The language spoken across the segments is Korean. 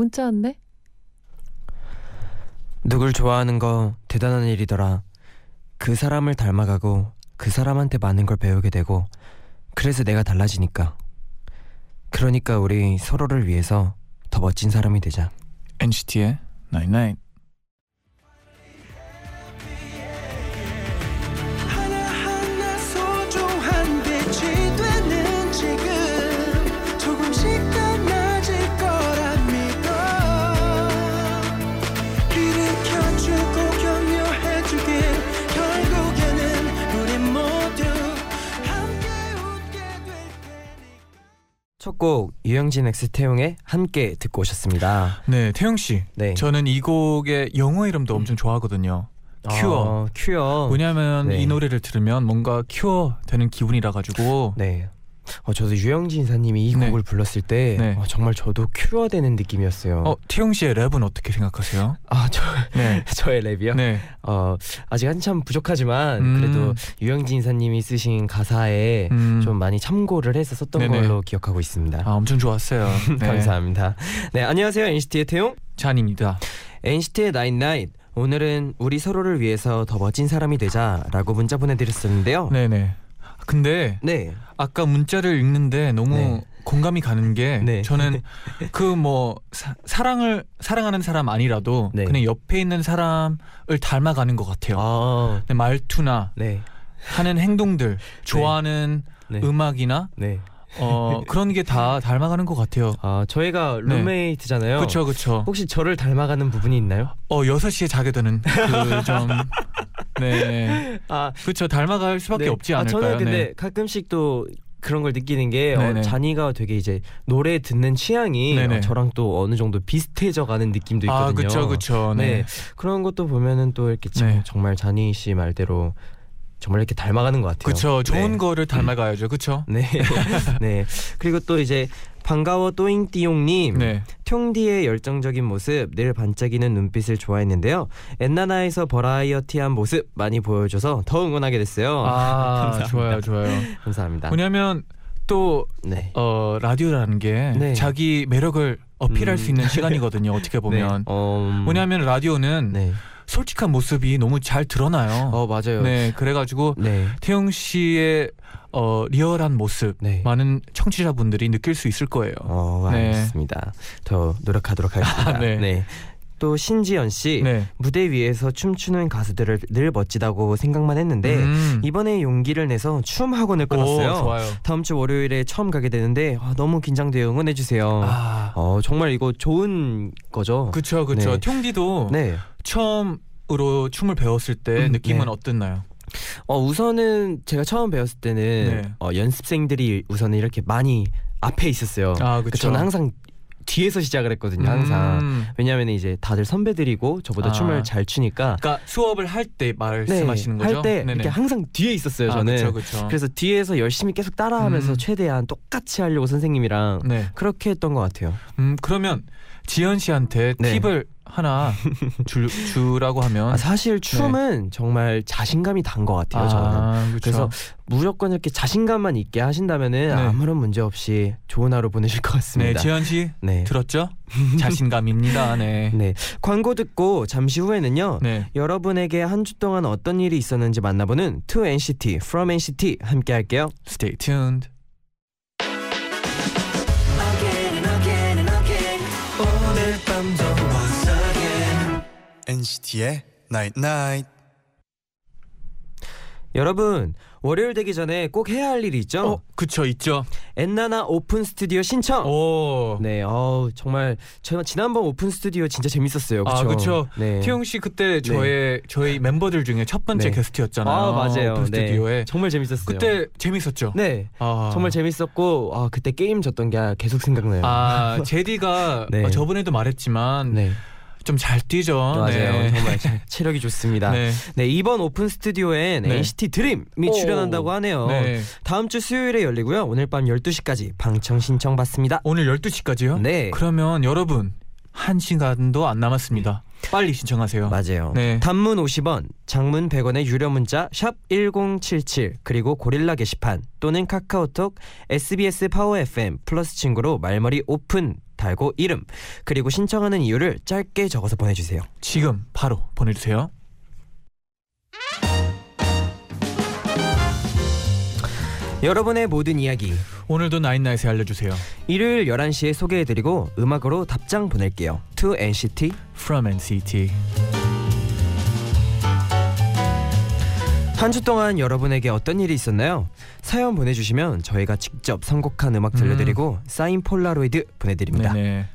문자 왔네. 누굴 좋아하는 거 대단한 일이더라. 그 사람을 닮아가고 그 사람한테 많은 걸 배우게 되고 그래서 내가 달라지니까. 그러니까 우리 서로를 위해서 더 멋진 사람이 되자. NCT의 Night Night. 하나 첫곡 유영진 X 태용의 함께 듣고 오셨습니다. 네, 태용 씨. 네. 저는 이 곡의 영어 이름도 엄청 좋아하거든요. 큐어. 어, 큐어. 왜냐하면 네. 이 노래를 들으면 뭔가 cure 되는 기분이라 가지고 네. 어, 저도 유영진 이사님이 이 네. 곡을 불렀을 때 네. 어, 정말 저도 cure 되는 느낌이었어요. 어 태용 씨의 랩은 어떻게 생각하세요? 아, 저 네. 저의 랩이요? 네. 어, 아직 한참 부족하지만 음. 그래도 유영진 이사님이 쓰신 가사에 음. 좀 많이 참고를 해서 썼던 네네. 걸로 기억하고 있습니다. 아 엄청 좋았어요. 네. 감사합니다. 네, 안녕하세요. NCT의 태용. 잔입니다. NCT의 나인나잇. 오늘은 우리 서로를 위해서 더 멋진 사람이 되자라고 문자 보내드렸었는데요. 네네. 근데 네. 아까 문자를 읽는데 너무 네. 공감이 가는 게 네. 저는 그 뭐 사랑을 사랑하는 사람 아니라도 네. 그냥 옆에 있는 사람을 닮아가는 것 같아요. 아, 네, 말투나 네. 하는 행동들, 좋아하는 네. 음악이나 네. 어 그런 게 다 닮아가는 것 같아요. 아, 저희가 네. 룸메이트잖아요. 그렇죠, 그렇죠. 혹시 저를 닮아가는 부분이 있나요? 어 6시에 자게 되는 그 점. 네. 아, 그렇죠. 닮아갈 수밖에 네. 없지 아, 않을까요? 저는 근데 네. 가끔씩 또 그런 걸 느끼는 게 어. 잔이가 되게 이제 노래 듣는 취향이. 어, 저랑 또 어느 정도 비슷해져 가는 느낌도 있거든요. 아, 그렇죠. 그렇죠. 네. 네. 그런 것도 보면은 또 이렇게 참- 네. 정말 잔이 씨 말대로 정말 이렇게 닮아가는 것 같아요. 그렇죠. 좋은 네. 거를 닮아가야죠. 그렇죠? 네. 네. 그리고 또 이제 반가워 또잉띠용님. 네. 퉁디의 열정적인 모습, 늘 반짝이는 눈빛을 좋아했는데요. 엔나나에서 버라이어티한 모습 많이 보여줘서 더 응원하게 됐어요. 아. 좋아요. 좋아요. 감사합니다. 왜냐면 또 네. 어, 라디오라는 게 네. 자기 매력을 어필할 음. 수 있는 시간이거든요. 어떻게 보면. 네. 어, 음, 왜냐하면 라디오는 네. 솔직한 모습이 너무 잘 드러나요. 어 맞아요. 네, 그래가지고 네. 태용 씨의 어, 리얼한 모습 네. 많은 청취자분들이 느낄 수 있을 거예요. 어 네. 알겠습니다. 더 노력하도록 하겠습니다. 아, 네. 네. 또 신지연 씨 네. 무대 위에서 춤추는 가수들을 늘 멋지다고 생각만 했는데 음. 이번에 용기를 내서 춤 학원을 오, 끊었어요. 다음 주 월요일에 처음 가게 되는데 아, 너무 긴장돼요. 응원해 주세요. 아, 어 정말 이거 좋은 거죠. 그쵸, 그쵸. 네. 퉁디도 네. 처음으로 춤을 배웠을 때 음, 느낌은 네. 어땠나요? 어 우선은 제가 처음 배웠을 때는 네. 어, 연습생들이 우선은 이렇게 많이 앞에 있었어요. 아, 그러니까. 저는 항상 뒤에서 시작을 했거든요. 항상. 음. 왜냐하면 이제 다들 선배들이고 저보다 아. 춤을 잘 추니까 그러니까 수업을 할 때 말씀하시는 거죠? 네, 할때 네네. 이렇게 항상 뒤에 있었어요. 아, 저는. 그쵸, 그쵸. 그래서 뒤에서 열심히 계속 따라하면서 음. 최대한 똑같이 하려고 선생님이랑 네. 그렇게 했던 것 같아요. 음, 그러면 지연 씨한테 네. 팁을 하나 주, 주라고 하면 아, 사실 춤은 정말 자신감이 단 것 같아요. 저는. 네. 아, 그쵸. 그래서 무조건 이렇게 자신감만 있게 하신다면은 네. 아무런 문제 없이 좋은 하루 보내실 것 네, 같습니다. 지연 씨 네. 들었죠? 자신감입니다. 네. 네. 광고 듣고 잠시 후에는요. 네. 여러분에게 한 주 동안 어떤 일이 있었는지 만나보는 To NCT, From NCT 함께 할게요. Stay tuned. Again and again and again 오늘 밤도 NCT의 Night Night. 여러분, 월요일 되기 전에 꼭 해야 할 일이 있죠? 어, 그쵸 있죠. 엔나나 오픈 스튜디오 신청. 오. 네, 어 정말 제가 지난번 오픈 스튜디오 진짜 재밌었어요. 그쵸? 아, 그쵸. 네. 태용 씨 그때 저의 저희 멤버들 중에 첫 번째 네. 게스트였잖아요. 아 맞아요. 오픈 네. 스튜디오에. 정말 재밌었어요. 그때 재밌었죠. 네. 아. 정말 재밌었고 아 그때 게임 졌던 게 계속 생각나요. 아 재디가 네. 어, 저번에도 말했지만 네. 좀 잘 뛰죠. 맞아요. 네. 정말 체- 체력이 좋습니다. 네. 네. 이번 오픈 스튜디오엔 네. NCT 드림이 오. 출연한다고 하네요. 네. 다음 주 수요일에 열리고요. 오늘 밤 12시까지 방청 신청 받습니다. 오늘 12시까지요? 네. 그러면 여러분 한 시간도 안 남았습니다. 빨리 신청하세요. 맞아요. 네. 단문 50원, 장문 100원의 유료 문자 샵 1077 그리고 고릴라 게시판 또는 카카오톡 SBS 파워 FM 플러스 친구로 말머리 오픈 달고 이름 그리고 신청하는 이유를 짧게 적어서 보내주세요. 지금 바로 보내주세요. 여러분의 모든 이야기 오늘도 나인나잇에 알려주세요. 일요일 11시에 소개해드리고 음악으로 답장 보낼게요. To NCT From NCT. 한 주 동안 여러분에게 어떤 일이 있었나요? 사연 보내주시면 저희가 직접 선곡한 음악 들려드리고 사인 폴라로이드 보내드립니다. 네네.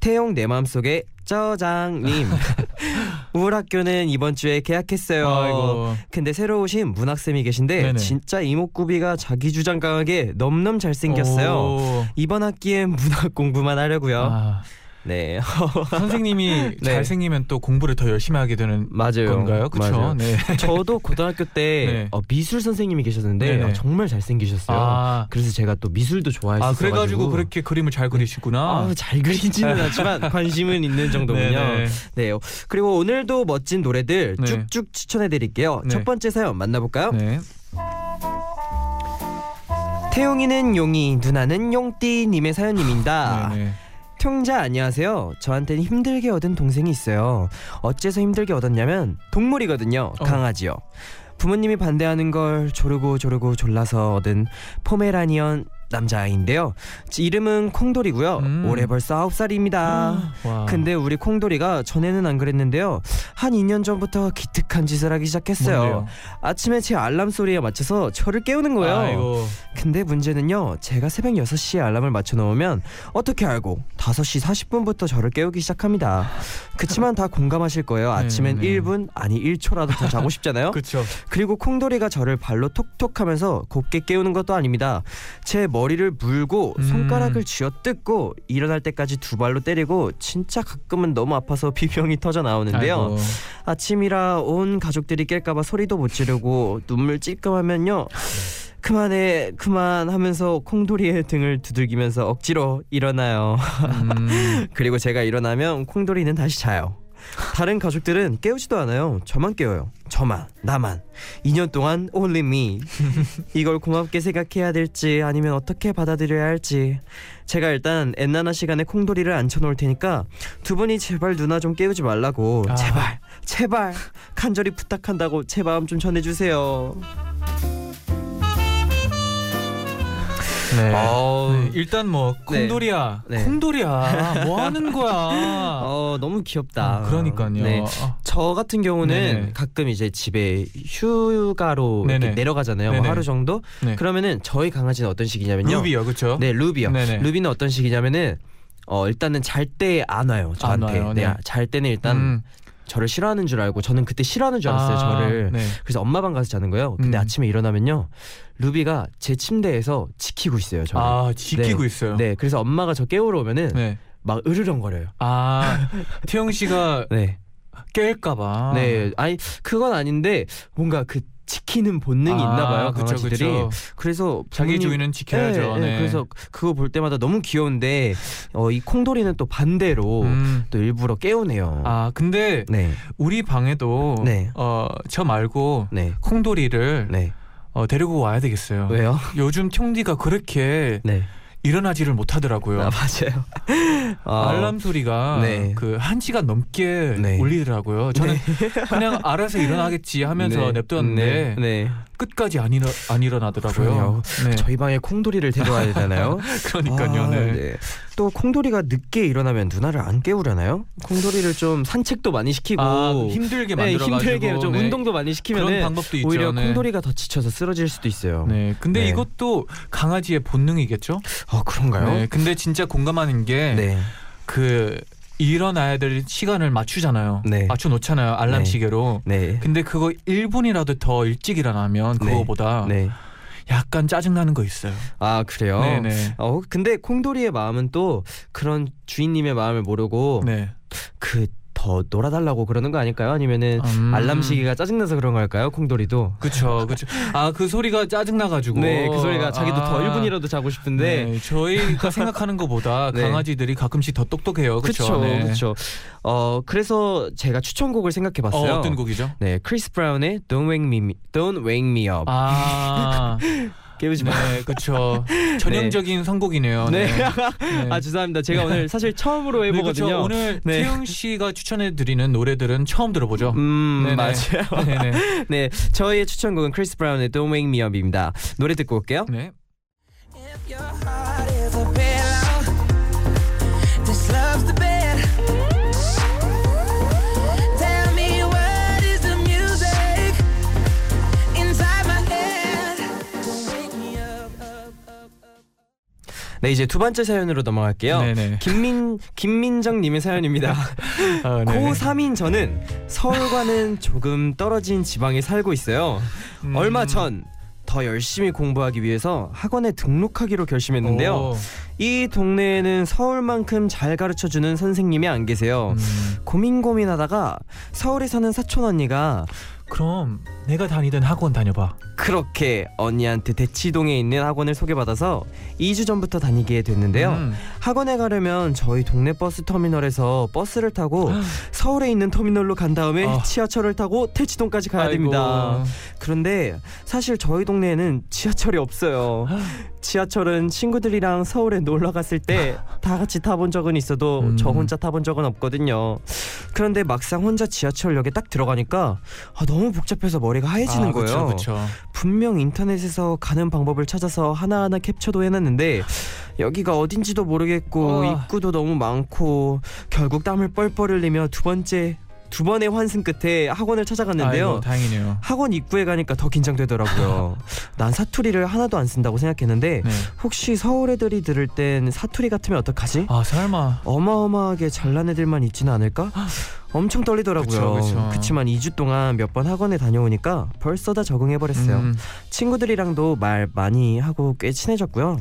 태용 내 마음속에 저장님 우울 학교는 이번 주에 계약했어요. 아이고. 근데 새로 오신 문학 쌤이 계신데 네네. 진짜 이목구비가 자기 주장 강하게 넘넘 잘생겼어요. 오. 이번 학기엔 문학 공부만 하려고요. 아, 네 선생님이 네. 잘생기면 또 공부를 더 열심히 하게 되는 맞아요. 건가요? 그렇죠. 네. 저도 고등학교 때 네. 어, 미술 선생님이 계셨는데. 어, 정말 잘생기셨어요. 아, 그래서 제가 또 미술도 좋아했어요. 아 그래가지고 그렇게 그림을 잘 그리시구나. 아, 잘 그리지는 않지만 관심은 있는 정도군요. 네네. 네. 어, 그리고 오늘도 멋진 노래들 네. 쭉쭉 추천해 드릴게요. 네. 첫 번째 사연 만나볼까요? 네. 태용이는 용이, 누나는 용띠 님의 사연님입니다. 네네. 태용자 안녕하세요. 저한테는 힘들게 얻은 동생이 있어요. 어째서 힘들게 얻었냐면 동물이거든요. 어. 강아지요. 부모님이 반대하는 걸 조르고 조르고 졸라서 얻은 포메라니언 남자아이인데요. 이름은 콩돌이고요. 음. 올해 벌써 9살입니다. 와. 근데 우리 콩돌이가 전에는 안 그랬는데요. 한 2년 전부터 기특한 짓을 하기 시작했어요. 뭔데요? 아침에 제 알람 소리에 맞춰서 저를 깨우는 거예요. 아이고. 근데 문제는요. 제가 새벽 6시에 알람을 맞춰 놓으면 어떻게 알고 5시 40분부터 저를 깨우기 시작합니다. 그치만 다 공감하실 거예요. 아침엔 네, 네. 1분 아니 1초라도 더 자고 싶잖아요. 그렇죠. 그리고 콩돌이가 저를 발로 톡톡 하면서 곱게 깨우는 것도 아닙니다. 제머 리를 물고 음. 손가락을 쥐어뜯고 일어날 때까지 두 발로 때리고 진짜 가끔은 너무 아파서 비명이 터져 나오는데요. 아이고. 아침이라 온 가족들이 깰까봐 소리도 못 지르고 눈물 찔끔하면요. 그만해 그만 하면서 콩돌이의 등을 두들기면서 억지로 일어나요. 음. 그리고 제가 일어나면 콩돌이는 다시 자요. 다른 가족들은 깨우지도 않아요. 저만 깨워요. 저만, 나만. 2년 동안 only me. 이걸 고맙게 생각해야 될지 아니면 어떻게 받아들여야 할지. 제가 일단 엔나나 시간에 콩돌이를 앉혀놓을 테니까 두 분이 제발 누나 좀 깨우지 말라고. 아. 제발, 제발 간절히 부탁한다고 제 마음 좀 전해주세요. 네. 어우. 네, 일단 뭐 네. 콩돌이야, 네. 콩돌이야, 뭐 하는 거야? 어 너무 귀엽다. 아, 그러니까요. 네. 아, 저 같은 경우는 네네. 가끔 이제 집에 휴가로. 내려가잖아요. 뭐. 하루 정도. 네. 그러면은 저희 강아지는 어떤 식이냐면요. 루비요, 그렇죠? 네, 루비요. 네네. 루비는 어떤 식이냐면은 어 일단은 잘 때 안 와요. 저한테. 와요, 네. 네. 잘 때는 일단 음. 저를 싫어하는 줄 알고 저는 그때 싫어하는 줄 알았어요. 아, 저를. 네. 그래서 엄마 방 가서 자는 거예요. 근데 음. 아침에 일어나면요. 루비가 제 침대에서 지키고 있어요. 저를. 아 지키고 네. 있어요. 네. 그래서 엄마가 저 깨우러 오면은 네. 막 으르렁거려요. 아 태영 씨가 네. 깰까봐. 네, 아니 그건 아닌데 뭔가 그 지키는 본능이 아, 있나 봐요 그쵸, 강아지들이. 그쵸. 그래서 자기 주인은 지켜야죠. 네, 네. 네, 그래서 그거 볼 때마다 너무 귀여운데 어, 이 콩돌이는 또 반대로 음. 또 일부러 깨우네요. 아 근데 네, 우리 방에도 네. 어저 말고 네, 콩돌이를 네. 어, 데리고 와야 되겠어요. 왜요? 요즘 청디가 그렇게 네. 일어나지를 못하더라고요. 아, 맞아요. 아, 알람 소리가 네. 그한 시간 넘게 네. 울리더라고요. 저는 그냥 알아서 일어나겠지 하면서 네. 냅뒀는데 네. 네. 끝까지 안, 일어, 안 일어나더라고요. 네. 저희 방에 콩돌이를 데려와야 되나요? 그러니까요. 아, 네. 또 콩돌이가 늦게 일어나면 누나를 안 깨우려나요? 콩돌이를 좀 산책도 많이 시키고 아, 힘들게 네, 만들어 가지고 힘들게 좀 운동도 많이 그런 시키면 방법도 있죠. 오히려 네. 콩돌이가 더 지쳐서 쓰러질 수도 있어요. 네. 근데 네. 이것도 강아지의 본능이겠죠? 아 그런가요? 네. 근데 진짜 공감하는 게 네. 그 일어나야 될 시간을 맞추잖아요. 네. 맞춰 놓잖아요. 알람 네. 시계로. 네. 근데 그거 1분이라도 더 일찍 일어나면 네. 그거보다 네. 약간 짜증 나는 거 있어요. 아 그래요? 네네. 어 근데 콩돌이의 마음은 또 그런 주인님의 마음을 모르고 네. 그 더 놀아달라고 그러는 거 아닐까요? 아니면은 음. 알람 시계가 짜증나서 그런 걸까요? 콩돌이도 그쵸, 그쵸. 아, 그 소리가 짜증 나가지고. 네, 그 소리가 자기도 더 아, 1분이라도 자고 싶은데 네, 저희가 생각하는 것보다 네. 강아지들이 가끔씩 더 똑똑해요. 그쵸. 그쵸, 네. 그쵸. 어 그래서 제가 추천곡을 생각해 봤어요. 어, 어떤 곡이죠? 네, 크리스 브라운의 Don't Wake Me, Don't Wake Me Up. 아, 깨우지 마. 네, 그쵸. 전형적인 선곡이네요. 네. 네. 아 죄송합니다. 제가 오늘 사실 처음으로 네, 해보거든요. 그쵸. 오늘 네. 태영 씨가 추천해드리는 노래들은 처음 들어보죠. 음 네네. 맞아요. 네네. 네, 저희의 추천곡은 크리스 브라운의 Don't Wake Me Up입니다. 노래 듣고 올게요. 네. 네, 이제 두 번째 사연으로 넘어갈게요. 네네. 김민 김민정님의 사연입니다. 아, 네. 고3인 저는 서울과는 조금 떨어진 지방에 살고 있어요. 음. 얼마 전 더 열심히 공부하기 위해서 학원에 등록하기로 결심했는데요. 오. 이 동네에는 서울만큼 잘 가르쳐 주는 선생님이 안 계세요. 음. 고민 고민하다가 서울에 사는 사촌 언니가 그럼 내가 다니던 학원 다녀봐. 그렇게 언니한테 대치동에 있는 학원을 소개받아서 2주 전부터 다니게 됐는데요. 음. 학원에 가려면 저희 동네 버스 터미널에서 버스를 타고 서울에 있는 터미널로 간 다음에 아. 지하철을 타고 대치동까지 가야 아이고. 됩니다. 그런데 사실 저희 동네에는 지하철이 없어요. 지하철은 친구들이랑 서울에 놀러 갔을 때 다 같이 타본 적은 있어도 음. 저 혼자 타본 적은 없거든요. 그런데 막상 혼자 지하철역에 딱 들어가니까 아, 너무 복잡해서 머리 가 하얘지는 아, 거예요. 그쵸, 그쵸. 분명 인터넷에서 가는 방법을 찾아서 하나하나 캡처도 해놨는데 여기가 어딘지도 모르겠고 어. 입구도 너무 많고 결국 땀을 뻘뻘 흘리며 두 번째 두 번의 환승 끝에 학원을 찾아갔는데요. 아이고, 다행이네요. 학원 입구에 가니까 더 긴장되더라고요. 난 사투리를 하나도 안 쓴다고 생각했는데 네. 혹시 서울 애들이 들을 땐 사투리 같으면 어떡하지? 아 설마. 어마어마하게 잘난 애들만 있지는 않을까? 엄청 떨리더라고요. 그치만 2주 동안 몇 번 학원에 다녀오니까 벌써 다 적응해버렸어요. 음. 친구들이랑도 말 많이 하고 꽤 친해졌고요.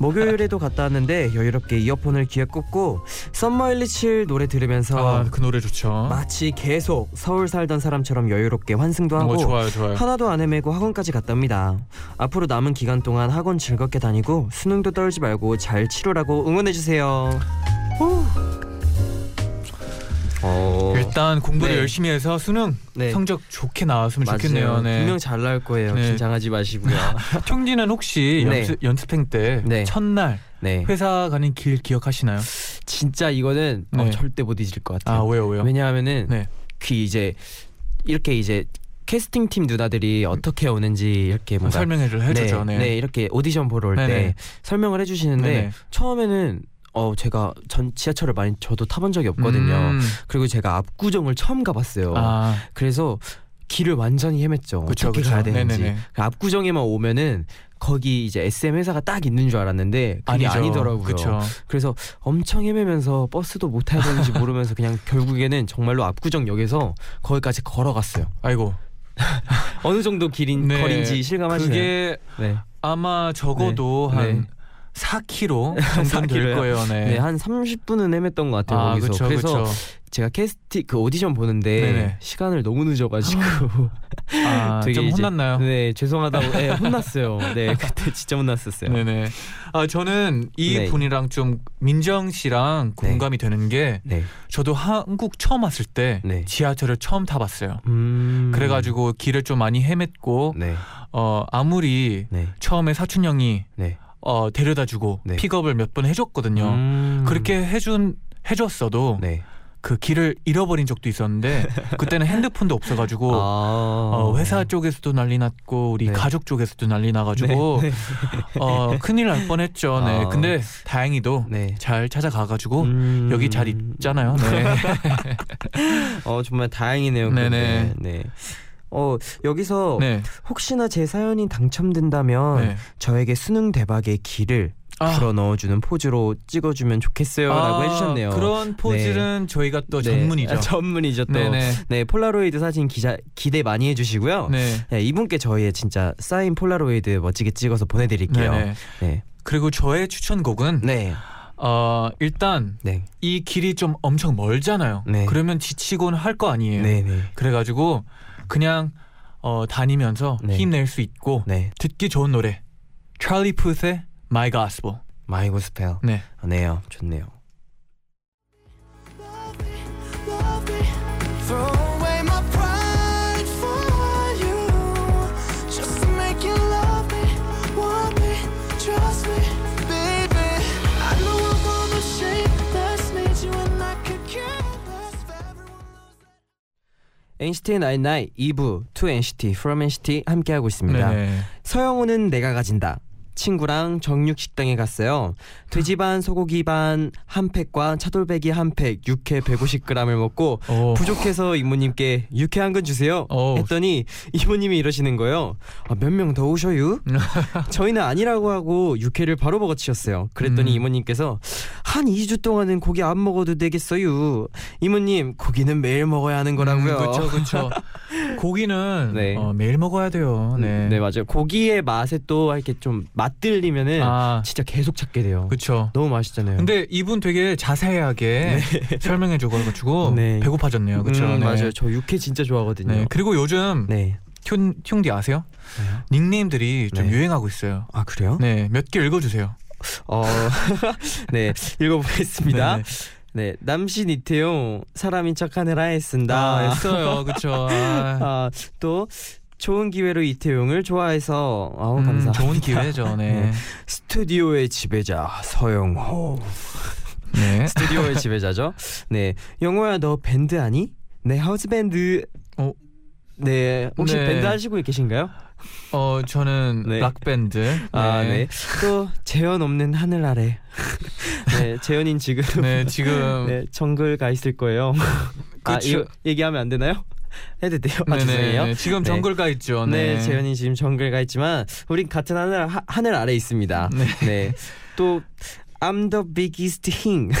목요일에도 갔다 왔는데 여유롭게 이어폰을 귀에 꽂고 썸머 127 노래 들으면서 아, 그 노래 좋죠. 마치 계속 서울 살던 사람처럼 여유롭게 환승도 하고 어, 좋아요, 좋아요. 하나도 안 헤매고 학원까지 갔답니다. 앞으로 남은 기간 동안 학원 즐겁게 다니고 수능도 떨지 말고 잘 치르라고 응원해 주세요. 어, 일단 공부를 네. 열심히 해서 수능 네. 성적 좋게 나왔으면 좋겠네요. 맞아요. 네. 분명 잘 나올 거예요. 네. 긴장하지 마시고요. 총지는 혹시 네. 연습, 연습생 때 네. 첫날 네, 회사 가는 길 기억하시나요? 진짜 이거는 어, 네. 절대 못 잊을 것 같아요. 아 왜요 왜요? 왜냐하면은 네. 그 이제 이렇게 이제 캐스팅 팀 누나들이 어떻게 오는지 이렇게 뭔가 설명을 해주죠. 네, 네. 네, 이렇게 오디션 보러 올 때 네네. 설명을 해주시는데 네네. 처음에는 어 제가 전 지하철을 많이 저도 타본 적이 없거든요. 음. 그리고 제가 압구정을 처음 가봤어요. 아 그래서 길을 완전히 헤맸죠. 그쵸, 어떻게 그쵸. 가야 되는지. 네네네. 그 압구정에만 오면은 거기 이제 SM 회사가 딱 있는 줄 알았는데 그게 아니죠. 아니더라고요. 그쵸. 그래서 엄청 헤매면서 버스도 못 타야 되는지 모르면서 그냥 결국에는 정말로 압구정역에서 거기까지 걸어갔어요. 아이고. 어느 정도 길인 네. 거리인지 실감하시나요? 그게 네. 아마 적어도 네. 한 네. 4km 정도는 4km 될 요? 거예요. 네. 네, 한 30분은 헤맸던 것 같아요. 아, 거기서. 그쵸, 그래서 그쵸. 제가 캐스팅 그 오디션 보는데 네네. 시간을 너무 늦어가지고 아, 되게 좀 이제- 혼났나요? 네 죄송하다고 네, 혼났어요. 네 그때 진짜 혼났었어요. 네네. 아 저는 이 네. 분이랑 좀 민정 씨랑 공감이 되는 게 네. 저도 한국 처음 왔을 때 네. 지하철을 처음 타봤어요. 음. 그래가지고 길을 좀 많이 헤맸고 네. 어 아무리 네. 처음에 사촌 형이 네. 어, 데려다주고 네. 픽업을 몇 번 해줬거든요. 음. 그렇게 해준 해줬어도 네. 그 길을 잃어버린 적도 있었는데 그때는 핸드폰도 없어가지고 아. 어, 회사 쪽에서도 난리 났고 우리 네. 가족 쪽에서도 난리 나가지고 네. 어, 큰일 날 뻔했죠. 네. 아. 근데 다행히도 네. 잘 찾아가가지고 음. 여기 잘 있잖아요. 네. 어 정말 다행이네요. 네네. 네. 어 여기서 네. 혹시나 제 사연이 당첨된다면 네. 저에게 수능 대박의 길을 아. 불어 넣어주는 포즈로 찍어주면 좋겠어요라고 아, 해주셨네요. 그런 포즈는 저희가 또 네. 전문이죠. 아, 전문이죠 또. 네네. 네 폴라로이드 사진 기자 기대 많이 해주시고요. 네. 네, 이분께 저희의 진짜 사인 폴라로이드 멋지게 찍어서 보내드릴게요. 네네. 네, 그리고 저의 추천곡은 네, 어, 일단 네, 이 길이 좀 엄청 멀잖아요. 네. 그러면 지치곤 할 거 아니에요. 네, 네, 그래가지고 그냥 어, 다니면서 네. 힘낼 수 있고 네. 듣기 좋은 노래 찰리 푸스의 My Gospel. 마이 고스펠. 네. 네요, 좋네요. That. NCT 99 2부 2 NCT From NCT 함께하고 있습니다. 네. 서영우는 내가 가진다. 친구랑 정육 식당에 갔어요. 돼지 반 소고기 반 한 팩과 차돌배기 한 팩, 육회 150g을 먹고 오. 부족해서 이모님께 육회 한 근 주세요. 오. 했더니 이모님이 이러시는 거예요. 아, 몇명 더 오셔요? 저희는 아니라고 하고 육회를 바로 먹어치웠어요. 그랬더니 음. 이모님께서 한 2주 동안은 고기 안 먹어도 되겠어요. 이모님 고기는 매일 먹어야 하는 거라고요. 그렇죠, 그렇죠. 고기는 네. 어, 매일 먹어야 돼요. 네. 네 맞아요. 고기의 맛에 또 이렇게 좀 맛 들리면은 아, 진짜 계속 찾게 돼요. 그렇죠. 너무 맛있잖아요. 근데 이분 되게 자세하게 설명해 줘가지고 네. 배고파졌네요. 그렇죠. 음, 네. 맞아요. 저 육회 진짜 좋아하거든요. 네. 그리고 요즘 네. 흉, 흉디 아세요? 닉네임들이 좀 네. 유행하고 있어요. 아 그래요? 네, 몇 개 읽어주세요. 어, 네 읽어보겠습니다. 네, 네, 남신 이태용 사람인 척하느라 애쓴다. 아, 했어요, 그렇죠. 아, 아, 또 좋은 기회로 이태용을 좋아해서 아우 음, 감사합니다. 좋은 기회죠. 네, 스튜디오의 지배자 서영호. 네. 스튜디오의 지배자죠. 네, 영호야 너 밴드 아니? 네, 하우스 밴드. 어. 네, 혹시 네. 밴드 하시고 계신가요? 어, 저는 네. 락 밴드. 아, 네. 또 재현 없는 하늘 아래. 네, 재현인 지금 네, 지금 네, 정글 가 있을 거예요. 아, 그쵸. 이거 얘기하면 안 되나요? 해도 돼요. 아, 네네, 죄송해요. 지금 네. 정글 가 있죠. 네, 네, 재현이 지금 정글 가 있지만 우린 같은 하늘 하, 하늘 아래 있습니다. 네. 네. 또 I'm the biggest king.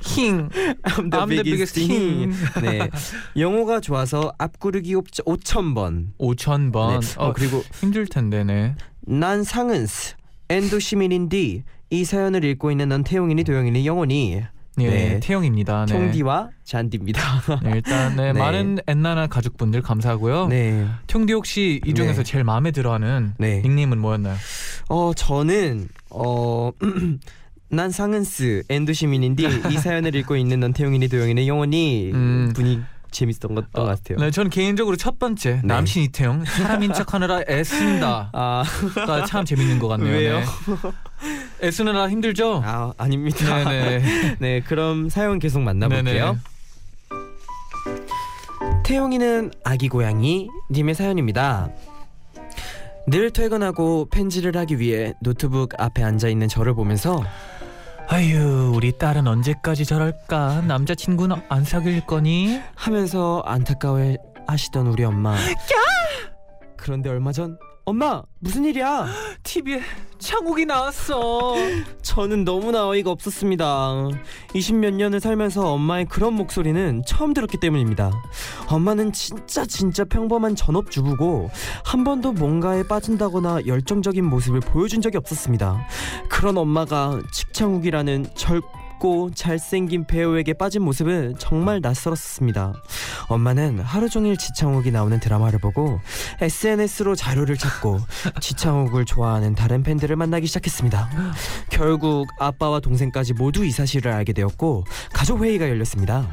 힝. I'm the I'm the biggest biggest king. king. 네. 영어가 좋아서 앞구르기 5천 번. 5천 번. 네. 어, 어, 그리고 힘들 텐데, 네. 난 상은스 엔도 시민인디 이 사연을 읽고 있는 넌 태용이니 도영이니 영원히 네, 네. 태영입니다. 네. 총디와 잔디입니다. 네, 일단 네, 네. 많은 엔나나 가족분들 감사하고요. 네. 퉁디 혹시 이 중에서 네. 제일 마음에 들어하는 네. 닉네임은 뭐였나요? 어 저는 어. 난 상은스 엔도 시민인디 이 사연을 읽고 있는 넌 태용이니 도영이니 영원히 음. 분이 재밌었던 것 어, 같아요. 네, 전 개인적으로 첫 번째 네. 남신 이태영 사람인 척하느라 애쓴다가 아, 참 재밌는 것 같네요. 왜요? 네. 애쓰느라 힘들죠? 아 아닙니다. 네네. 네, 그럼 사연 계속 만나볼게요. 태용이는 아기 고양이 님의 사연입니다. 늘 퇴근하고 펜질을 하기 위해 노트북 앞에 앉아 있는 저를 보면서 아유, 우리 딸은 언제까지 저럴까? 남자친구는 안 사귈 거니? 하면서 안타까워 하시던 우리 엄마. 그런데 얼마 전 엄마 무슨 일이야? TV에 창욱이 나왔어. 저는 너무나 어이가 없었습니다. 20몇 년을 살면서 엄마의 그런 목소리는 처음 들었기 때문입니다. 엄마는 진짜 진짜 평범한 전업주부고 한 번도 뭔가에 빠진다거나 열정적인 모습을 보여준 적이 없었습니다. 그런 엄마가 칙창욱이라는 젊고 잘생긴 배우에게 빠진 모습은 정말 낯설었습니다. 엄마는 하루 종일 지창욱이 나오는 드라마를 보고 SNS로 자료를 찾고 지창욱을 좋아하는 다른 팬들을 만나기 시작했습니다. 결국 아빠와 동생까지 모두 이 사실을 알게 되었고 가족 회의가 열렸습니다.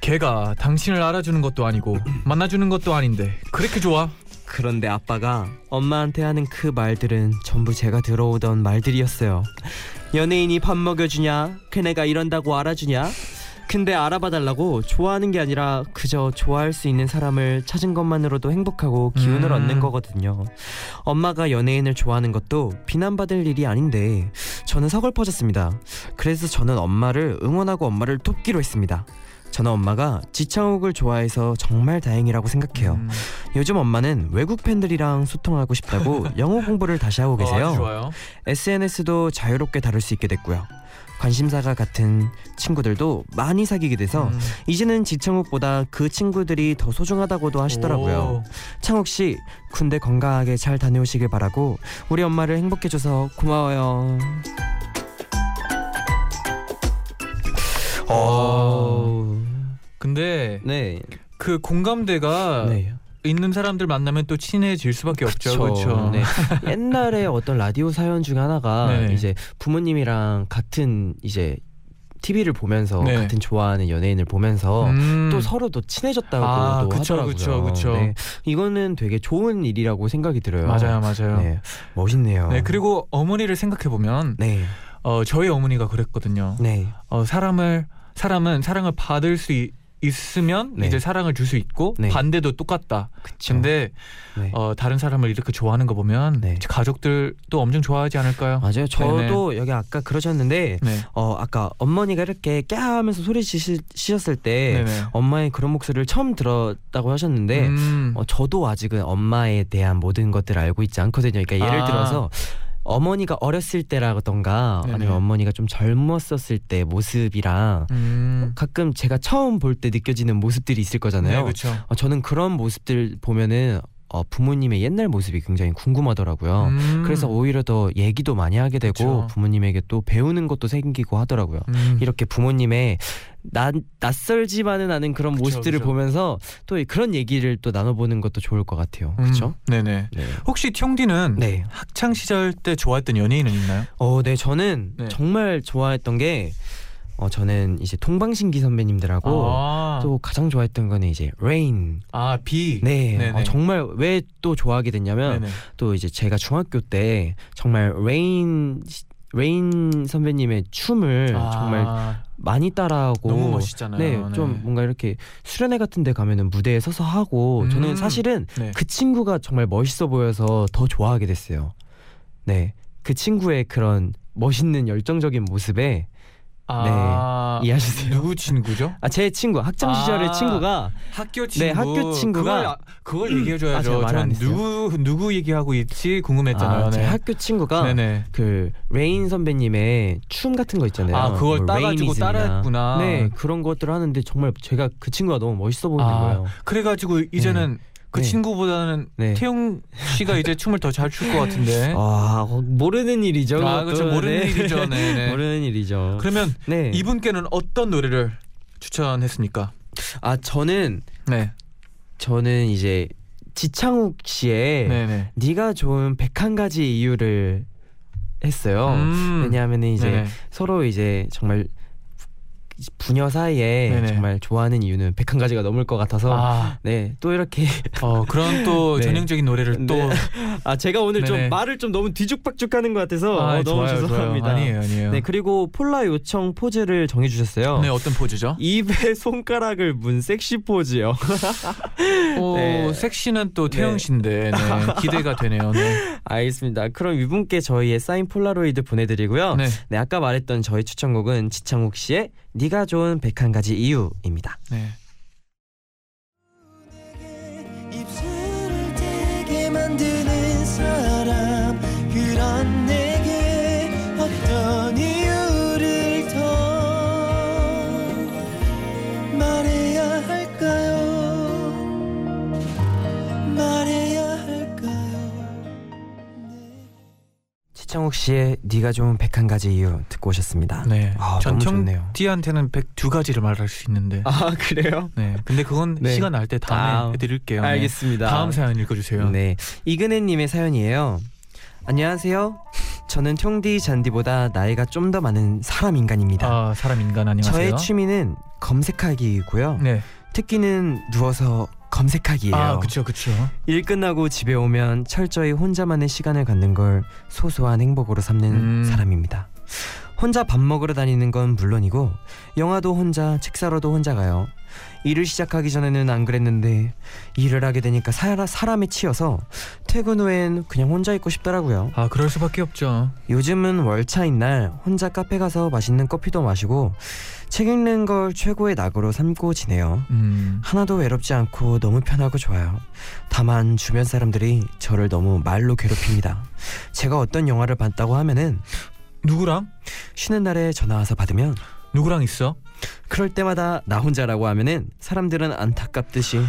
걔가 당신을 알아주는 것도 아니고 만나주는 것도 아닌데 그렇게 좋아? 그런데 아빠가 엄마한테 하는 그 말들은 전부 제가 들어오던 말들이었어요. 연예인이 밥 먹여주냐? 걔네가 이런다고 알아주냐? 근데 알아봐 달라고 좋아하는 게 아니라 그저 좋아할 수 있는 사람을 찾은 것만으로도 행복하고 기운을 음. 얻는 거거든요. 엄마가 연예인을 좋아하는 것도 비난받을 일이 아닌데 저는 서글퍼졌습니다. 그래서 저는 엄마를 응원하고 엄마를 돕기로 했습니다. 저는 엄마가 지창욱을 좋아해서 정말 다행이라고 생각해요. 음. 요즘 엄마는 외국 팬들이랑 소통하고 싶다고 영어 공부를 다시 하고 어, 계세요. 아주 좋아요. SNS도 자유롭게 다룰 수 있게 됐고요. 관심사가 같은 친구들도 많이 사귀게 돼서 음. 이제는 지창욱보다 그 친구들이 더 소중하다고도 하시더라고요. 창욱 씨 군대 건강하게 잘 다녀오시길 바라고 우리 엄마를 행복해 줘서 고마워요. 어... 근데 네. 그 공감대가 네. 있는 사람들 만나면 또 친해질 수밖에 없죠. 그렇죠. 네. 옛날에 어떤 라디오 사연 중에 하나가 네네. 이제 부모님이랑 같은 이제 TV를 보면서 네. 같은 좋아하는 연예인을 보면서 음. 또 서로 또 친해졌다고 아, 도 그쵸, 하더라고요. 그쵸, 그쵸. 네. 이거는 되게 좋은 일이라고 생각이 들어요. 맞아요, 맞아요. 네. 네. 멋있네요. 그리고 어머니를 생각해 보면 네. 어, 저희 어머니가 그랬거든요. 네. 어, 사람을 사람은 사랑을 받을 수 있, 있으면 네. 이제 사랑을 줄 수 있고 네. 반대도 똑같다. 그쵸. 근데 네. 어, 다른 사람을 이렇게 좋아하는 거 보면 네. 가족들도 엄청 좋아하지 않을까요? 맞아요. 저도 여기 아까 그러셨는데 네. 어 아까 어머니가 이렇게 깨 하면서 소리 지시, 지셨을 때 네네. 엄마의 그런 목소리를 처음 들었다고 하셨는데 음. 어, 저도 아직은 엄마에 대한 모든 것들을 알고 있지 않거든요. 그러니까 예를 아. 들어서 어머니가 어렸을 때라던가 네네. 아니면 어머니가 좀 젊었었을 때 모습이랑 음. 가끔 제가 처음 볼 때 느껴지는 모습들이 있을 거잖아요. 네, 그렇죠. 어, 저는 그런 모습들 보면은 어, 부모님의 옛날 모습이 굉장히 궁금하더라고요. 음. 그래서 오히려 더 얘기도 많이 하게 되고 그쵸. 부모님에게 또 배우는 것도 생기고 하더라고요. 음. 이렇게 부모님의 나, 낯설지만은 않은 그런 그쵸, 모습들을 그쵸. 보면서 또 그런 얘기를 또 나눠보는 것도 좋을 것 같아요. 음. 그렇죠? 네네. 네. 혹시 팅디는 네. 학창 시절 때 좋아했던 연예인은 있나요? 어, 네, 저는 네. 정말 좋아했던 게 어, 저는 이제 동방신기 선배님들하고 아, 또 가장 좋아했던 거는 이제 Rain. 아 비. 네. 어, 정말 왜 또 좋아하게 됐냐면 네네. 또 이제 제가 중학교 때 정말 Rain Rain 선배님의 춤을 아, 정말 많이 따라하고 너무 멋있잖아요. 네, 좀 뭔가 이렇게 수련회 같은 데 가면은 무대에 서서 하고 음. 저는 사실은 네. 그 친구가 정말 멋있어 보여서 더 좋아하게 됐어요. 네. 그 친구의 그런 멋있는 열정적인 모습에 아, 이해하시세요? 누구 친구죠? 아 제 친구 학창 시절의 아. 친구가 학교 친구. 네, 학교 친구가- 그걸, 아- 그걸 아, 얘기해 줘야죠. 제가 말을 안 전? 누구 누구 얘기하고 있지 궁금했잖아요. 아, 제 네. 학교 친구가 네네. 그 Rain 선배님의 춤 같은 거 있잖아요. 아, 그걸 뭐 따가지고 Rainism이나. 따라했구나. 네 그런 것들을 하는데 정말 제가 그 친구가 너무 멋있어 보이는 아, 거예요. 그래 가지고 이제는 그 네. 친구보다는 네. 태용 씨가 이제 춤을 더 잘 출 것 같은데. 아 어, 모르는 일이죠. 아. 그렇죠. 모르는 네. 일이죠. 네네. 모르는 일이죠. 그러면 네. 이분께는 어떤 노래를 추천했습니까? 아 저는 네, 저는 이제 지창욱 씨의 네네. 네가 좋은 101가지 이유를 했어요. 음. 왜냐하면 이제 네네. 서로 이제 정말 부녀 사이에 네네. 정말 좋아하는 이유는 101 가지가 넘을 것 같아서 아, 네, 또 이렇게 어 그런 또 네. 전형적인 노래를 또 네. 아 제가 오늘 좀 네네. 말을 좀 너무 뒤죽박죽하는 것 같아서 아, 어, 너무 좋아요, 죄송합니다. 좋아요. 아니에요, 아니에요. 네, 그리고 폴라 요청 포즈를 정해 주셨어요. 네, 어떤 포즈죠? 입에 손가락을 문 섹시 포즈요. 오, 네. 섹시는 또 태영 네. 씨인데 네, 기대가 되네요. 네. 알겠습니다. 그럼 이분께 저희의 사인 폴라로이드 보내드리고요. 네. 네, 아까 말했던 저희 추천곡은 지창욱 씨의 네가 좋은 101가지 이유입니다. 네. 만드는 사람 지창욱 씨의 네가 좋은 101가지 이유 듣고 오셨습니다. 네. 아, 너무 좋네요. 전청띠한테는 102가지를 말할 수 있는데. 아 그래요? 네. 근데 그건 네. 시간 날 때 다음에 아, 해드릴게요. 네. 알겠습니다. 다음 사연 읽어 주세요. 네, 이근혜 님의 사연이에요. 안녕하세요. 저는 총디 잔디보다 나이가 좀 더 많은 사람 인간입니다. 아 사람 인간 안녕하세요. 저의 취미는 검색하기이고요. 네. 특기는 누워서 검색하기예요. 아 그쵸 그쵸. 일 끝나고 집에 오면 철저히 혼자만의 시간을 갖는 걸 소소한 행복으로 삼는 음. 사람입니다. 혼자 밥 먹으러 다니는 건 물론이고 영화도 혼자 책 사러도 혼자 가요. 일을 시작하기 전에는 안 그랬는데 일을 하게 되니까 사라, 사람에 치여서 퇴근 후엔 그냥 혼자 있고 싶더라고요. 아 그럴 수밖에 없죠. 요즘은 월차인 날 혼자 카페 가서 맛있는 커피도 마시고 책 읽는 걸 최고의 낙으로 삼고 지내요. 음. 하나도 외롭지 않고 너무 편하고 좋아요. 다만 주변 사람들이 저를 너무 말로 괴롭힙니다. 제가 어떤 영화를 봤다고 하면은 누구랑? 쉬는 날에 전화 와서 받으면 누구랑 있어? 그럴 때마다 나 혼자라고 하면은 사람들은 안타깝듯이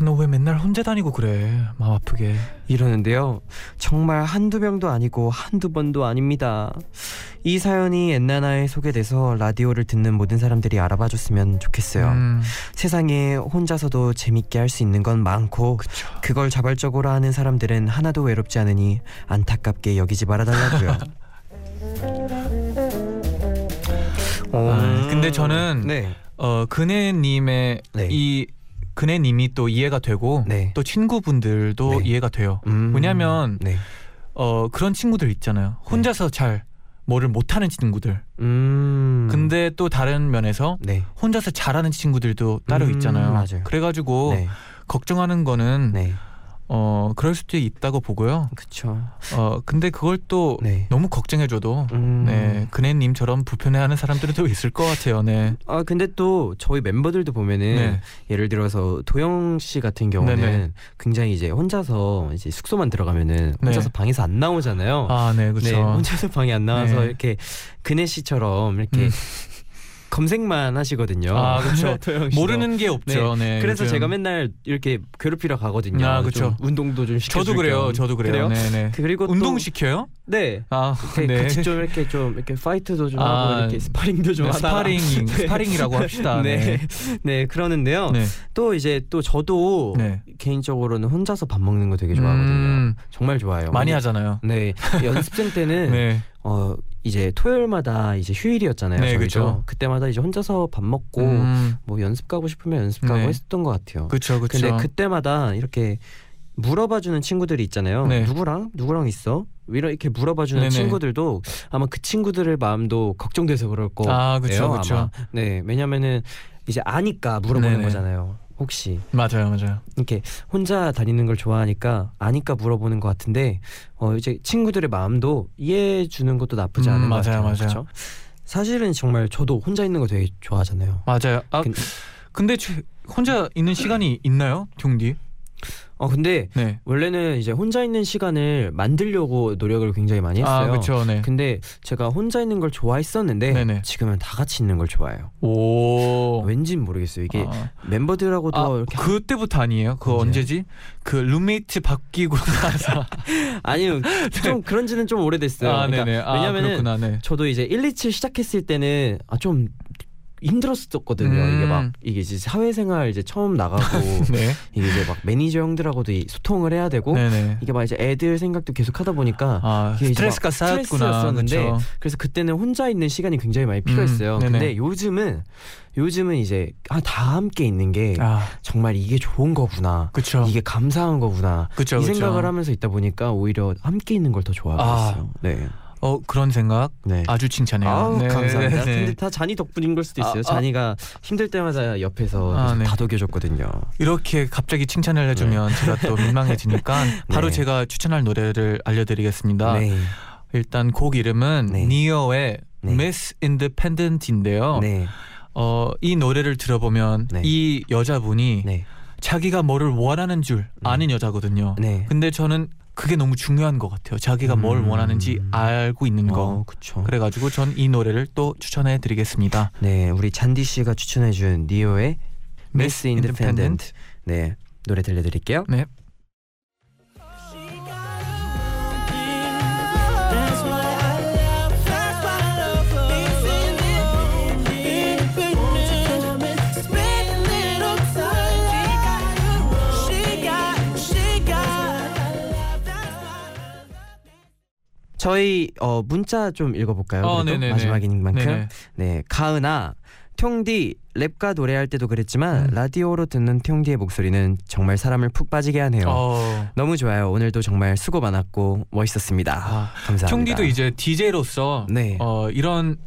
너 왜 맨날 혼자 다니고 그래? 마음 아프게. 이러는데요. 정말 한두 명도 아니고 한두 번도 아닙니다. 이 사연이 엔나나에 소개돼서 라디오를 듣는 모든 사람들이 알아봐 줬으면 좋겠어요. 음, 세상에 혼자서도 재밌게 할 수 있는 건 많고 그쵸. 그걸 자발적으로 하는 사람들은 하나도 외롭지 않으니 안타깝게 여기지 말아달라고요. 아, 근데 저는 네, 어 그네님의 네. 이 그네님이 또 이해가 되고 네. 또 친구분들도 네. 이해가 돼요. 음, 왜냐면 네. 어 그런 친구들 있잖아요. 혼자서 잘 뭐를 못하는 친구들. 음, 근데 또 다른 면에서 네, 혼자서 잘하는 친구들도 따로 음, 있잖아요. 맞아요. 그래가지고 네, 걱정하는 거는 네, 어 그럴 수도 있다고 보고요. 그쵸. 어 근데 그걸 또 네. 너무 걱정해줘도 음. 네 그네님처럼 불편해하는 사람들은 또 있을 것 같아요. 네. 아 근데 또 저희 멤버들도 보면은 네. 예를 들어서 도영 씨 같은 경우는 네네. 굉장히 이제 혼자서 이제 숙소만 들어가면 혼자서 네. 방에서 안 나오잖아요. 아, 네, 그렇죠. 네, 혼자서 방에 안 나와서 네. 이렇게 그네 씨처럼 이렇게 음. 검색만 하시거든요. 아, 씨도. 모르는 게 없죠. 네. 그래서 요즘. 제가 맨날 이렇게 괴롭히러 가거든요. 아, 좀 그쵸. 운동도 좀 시켜 저도 그래요. 저도 그래요. 네, 네. 그리고 또- 운동 시켜요? 네. 아, 네. 같이 좀 이렇게 좀 이렇게 fight도 좀 아, 하고 이렇게 스파링도 좀 네, 스파링, 네. 스파링이라고 합시다. 네. 네. 네, 그러는데요. 네. 또 이제 또 저도 네. 개인적으로는 혼자서 밥 먹는 거 되게 좋아하거든요. 음, 정말 좋아해요. 많이 하잖아요. 네. 연습생 때는 네. 어 이제 토요일마다 이제 휴일이었잖아요. 네. 그쵸. 그때마다 이제 혼자서 밥 먹고 음, 뭐 연습 가고 싶으면 연습 가고 네. 했었던 것 같아요. 그쵸, 그쵸. 근데 그때마다 이렇게 물어봐주는 친구들이 있잖아요. 네. 누구랑 누구랑 있어? 이렇게 물어봐주는 네네. 친구들도 아마 그 친구들의 마음도 걱정돼서 그럴 거예요. 아, 그쵸. 아마. 네, 왜냐면은 이제 아니까 물어보는 네네. 거잖아요. 혹시 맞아요, 맞아요. 이렇게 혼자 다니는 걸 좋아하니까 아니까 물어보는 것 같은데 어 이제 친구들의 마음도 이해해 주는 것도 나쁘지 음, 않은 것 맞아요, 같아요. 맞아요. 그쵸? 사실은 정말 저도 혼자 있는 거 되게 좋아하잖아요. 맞아요. 아, 근- 근데 저- 혼자 있는 시간이 있나요, 경디? 어 근데 네. 원래는 이제 혼자 있는 시간을 만들려고 노력을 굉장히 많이 했어요. 아, 그렇죠. 네. 근데 제가 혼자 있는 걸 좋아했었는데 네네. 지금은 다 같이 있는 걸 좋아해요. 오. 왠진 모르겠어요. 이게 아. 멤버들하고도 아, 이렇게 그때부터 아니에요? 그? 언제지? 그 룸메이트 바뀌고 나서. 아니요 좀 그런지는 좀 오래됐어요. 아, 그러니까 네네. 아, 왜냐면은. 네. 저도 이제 127 시작했을 때는 아 좀 힘들었었거든요. 음. 이게 막 이게 이제 사회생활 이제 처음 나가고 네. 이게 이제 막 매니저 형들하고도 이 소통을 해야 되고 네네. 이게 막 이제 애들 생각도 계속 하다 보니까 아, 스트레스가 쌓였구나. 그래서 그때는 혼자 있는 시간이 굉장히 많이 필요했어요. 음, 네네. 근데 요즘은 요즘은 이제 아, 다 함께 있는 게 아, 정말 이게 좋은 거구나. 그렇죠. 이게 감사한 거구나. 그렇죠. 이 그렇죠. 생각을 하면서 있다 보니까 오히려 함께 있는 걸 더 좋아하고 아. 있어요. 네. 어, 그런 생각 네. 아주 칭찬해요. 아우, 네. 감사합니다. 네. 근데 다 잔이 덕분인 걸 수도 있어요. 아, 아. 잔이가 힘들 때마다 옆에서 아, 네. 다독여줬거든요. 이렇게 갑자기 칭찬을 해주면 제가 또 민망해지니까 바로 네. 제가 추천할 노래를 알려드리겠습니다. 네. 일단 곡 이름은 네. 니어의 네. Miss Independent인데요. 네. 어, 이 노래를 들어보면 네. 이 여자분이 네. 자기가 뭐를 원하는 줄 아는 여자거든요. 네. 근데 저는 그게 너무 중요한 것 같아요. 자기가 뭘 음. 원하는지 알고 있는 거. 어, 그쵸. 그래가지고 전 이 노래를 또 추천해 드리겠습니다. 네, 우리 잔디 씨가 추천해준 니오의 Miss Independent. 네, 노래 들려드릴게요. 네. 저희 어, 문자 좀 읽어볼까요? 어. 마지막인 만큼. 네네. 네, 가은아. 퉁디 랩과 노래할 때도 그랬지만 음. 라디오로 듣는 퉁디의 목소리는 정말 사람을 푹 빠지게 하네요. 어. 너무 좋아요. 오늘도 정말 수고 많았고 멋있었습니다. 아, 감사합니다. 형디도 이제 DJ로서 네. 어, 이런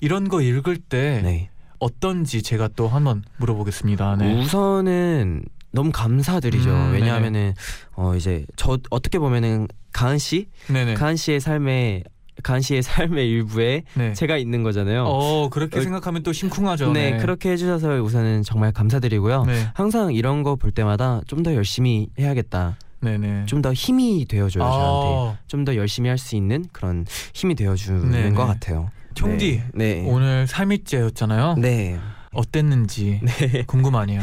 이런 거 읽을 때 네. 어떤지 제가 또 한번 물어보겠습니다. 네. 우선은 너무 감사드리죠. 음, 왜냐하면은 어 이제 저 어떻게 보면은 가은 씨, 네네. 가은 씨의 삶에 가은 씨의 삶의 일부에 네. 제가 있는 거잖아요. 어 그렇게 어, 생각하면 또 심쿵하죠. 네, 그렇게 해주셔서 우선은 정말 감사드리고요. 네. 항상 이런 거 볼 때마다 좀 더 열심히 해야겠다. 네네. 좀 더 힘이 되어줘요 저한테. 아, 좀더 열심히 할 수 있는 그런 힘이 되어주는 네네. 것 같아요. 형디 네. 네. 오늘 3일째였잖아요. 네. 어땠는지 네. 궁금하네요.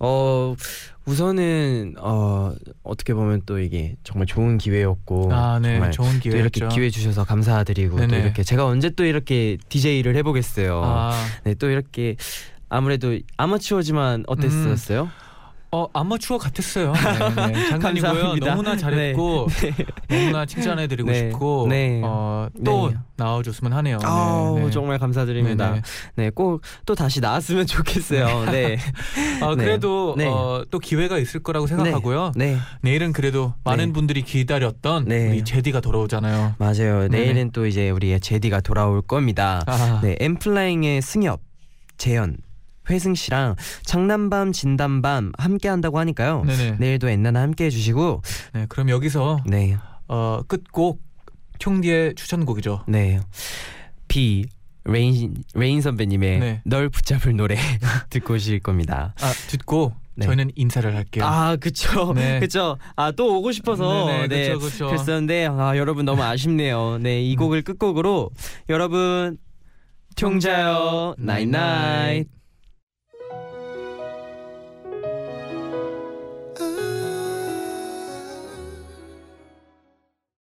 어 우선은 어 어떻게 보면 또 이게 정말 좋은 기회였고 아, 네, 정말 좋은 또 이렇게 기회였죠. 기회 주셔서 감사드리고 또 네네. 이렇게 제가 언제 또 이렇게 DJ를 해보겠어요. 아, 네, 또 이렇게 아무래도 아마추어지만 어땠었어요? 어 아마추어 같았어요. 네, 네. 장난이고요. 너무나 잘했고 너무나 칭찬해드리고 네. 싶고 네. 어, 또 네. 나와줬으면 하네요. 네, 아우 네. 정말 감사드립니다. 네네. 네, 꼭 또 다시 나왔으면 좋겠어요. 네, 아, 네. 그래도 네. 어, 또 기회가 있을 거라고 생각하고요. 네, 내일은 그래도 많은 분들이 기다렸던 네. 우리 제디가 돌아오잖아요. 맞아요. 네네. 내일은 또 이제 우리의 제디가 돌아올 겁니다. 아, 네, 엠플라잉의 승엽, 재현, 회승 씨랑 장난밤, 진담밤 함께 한다고 하니까요. 네네. 네. 내일도 엔나나 함께 해주시고, 그럼 여기서 네, 어, 끝곡 총디의 추천곡이죠. 네, 비 Rain Rain 선배님의 네. 널 붙잡을 노래 듣고 오실 겁니다. 아 듣고 네. 저희는 인사를 할게요. 아, 그쵸, 네. 그쵸. 아, 또 오고 싶어서 네네, 네, 그쵸, 그쵸. 그랬었는데 아, 여러분 너무 아쉽네요. 네, 이 곡을 끝곡으로 여러분 총자요 나잇나잇.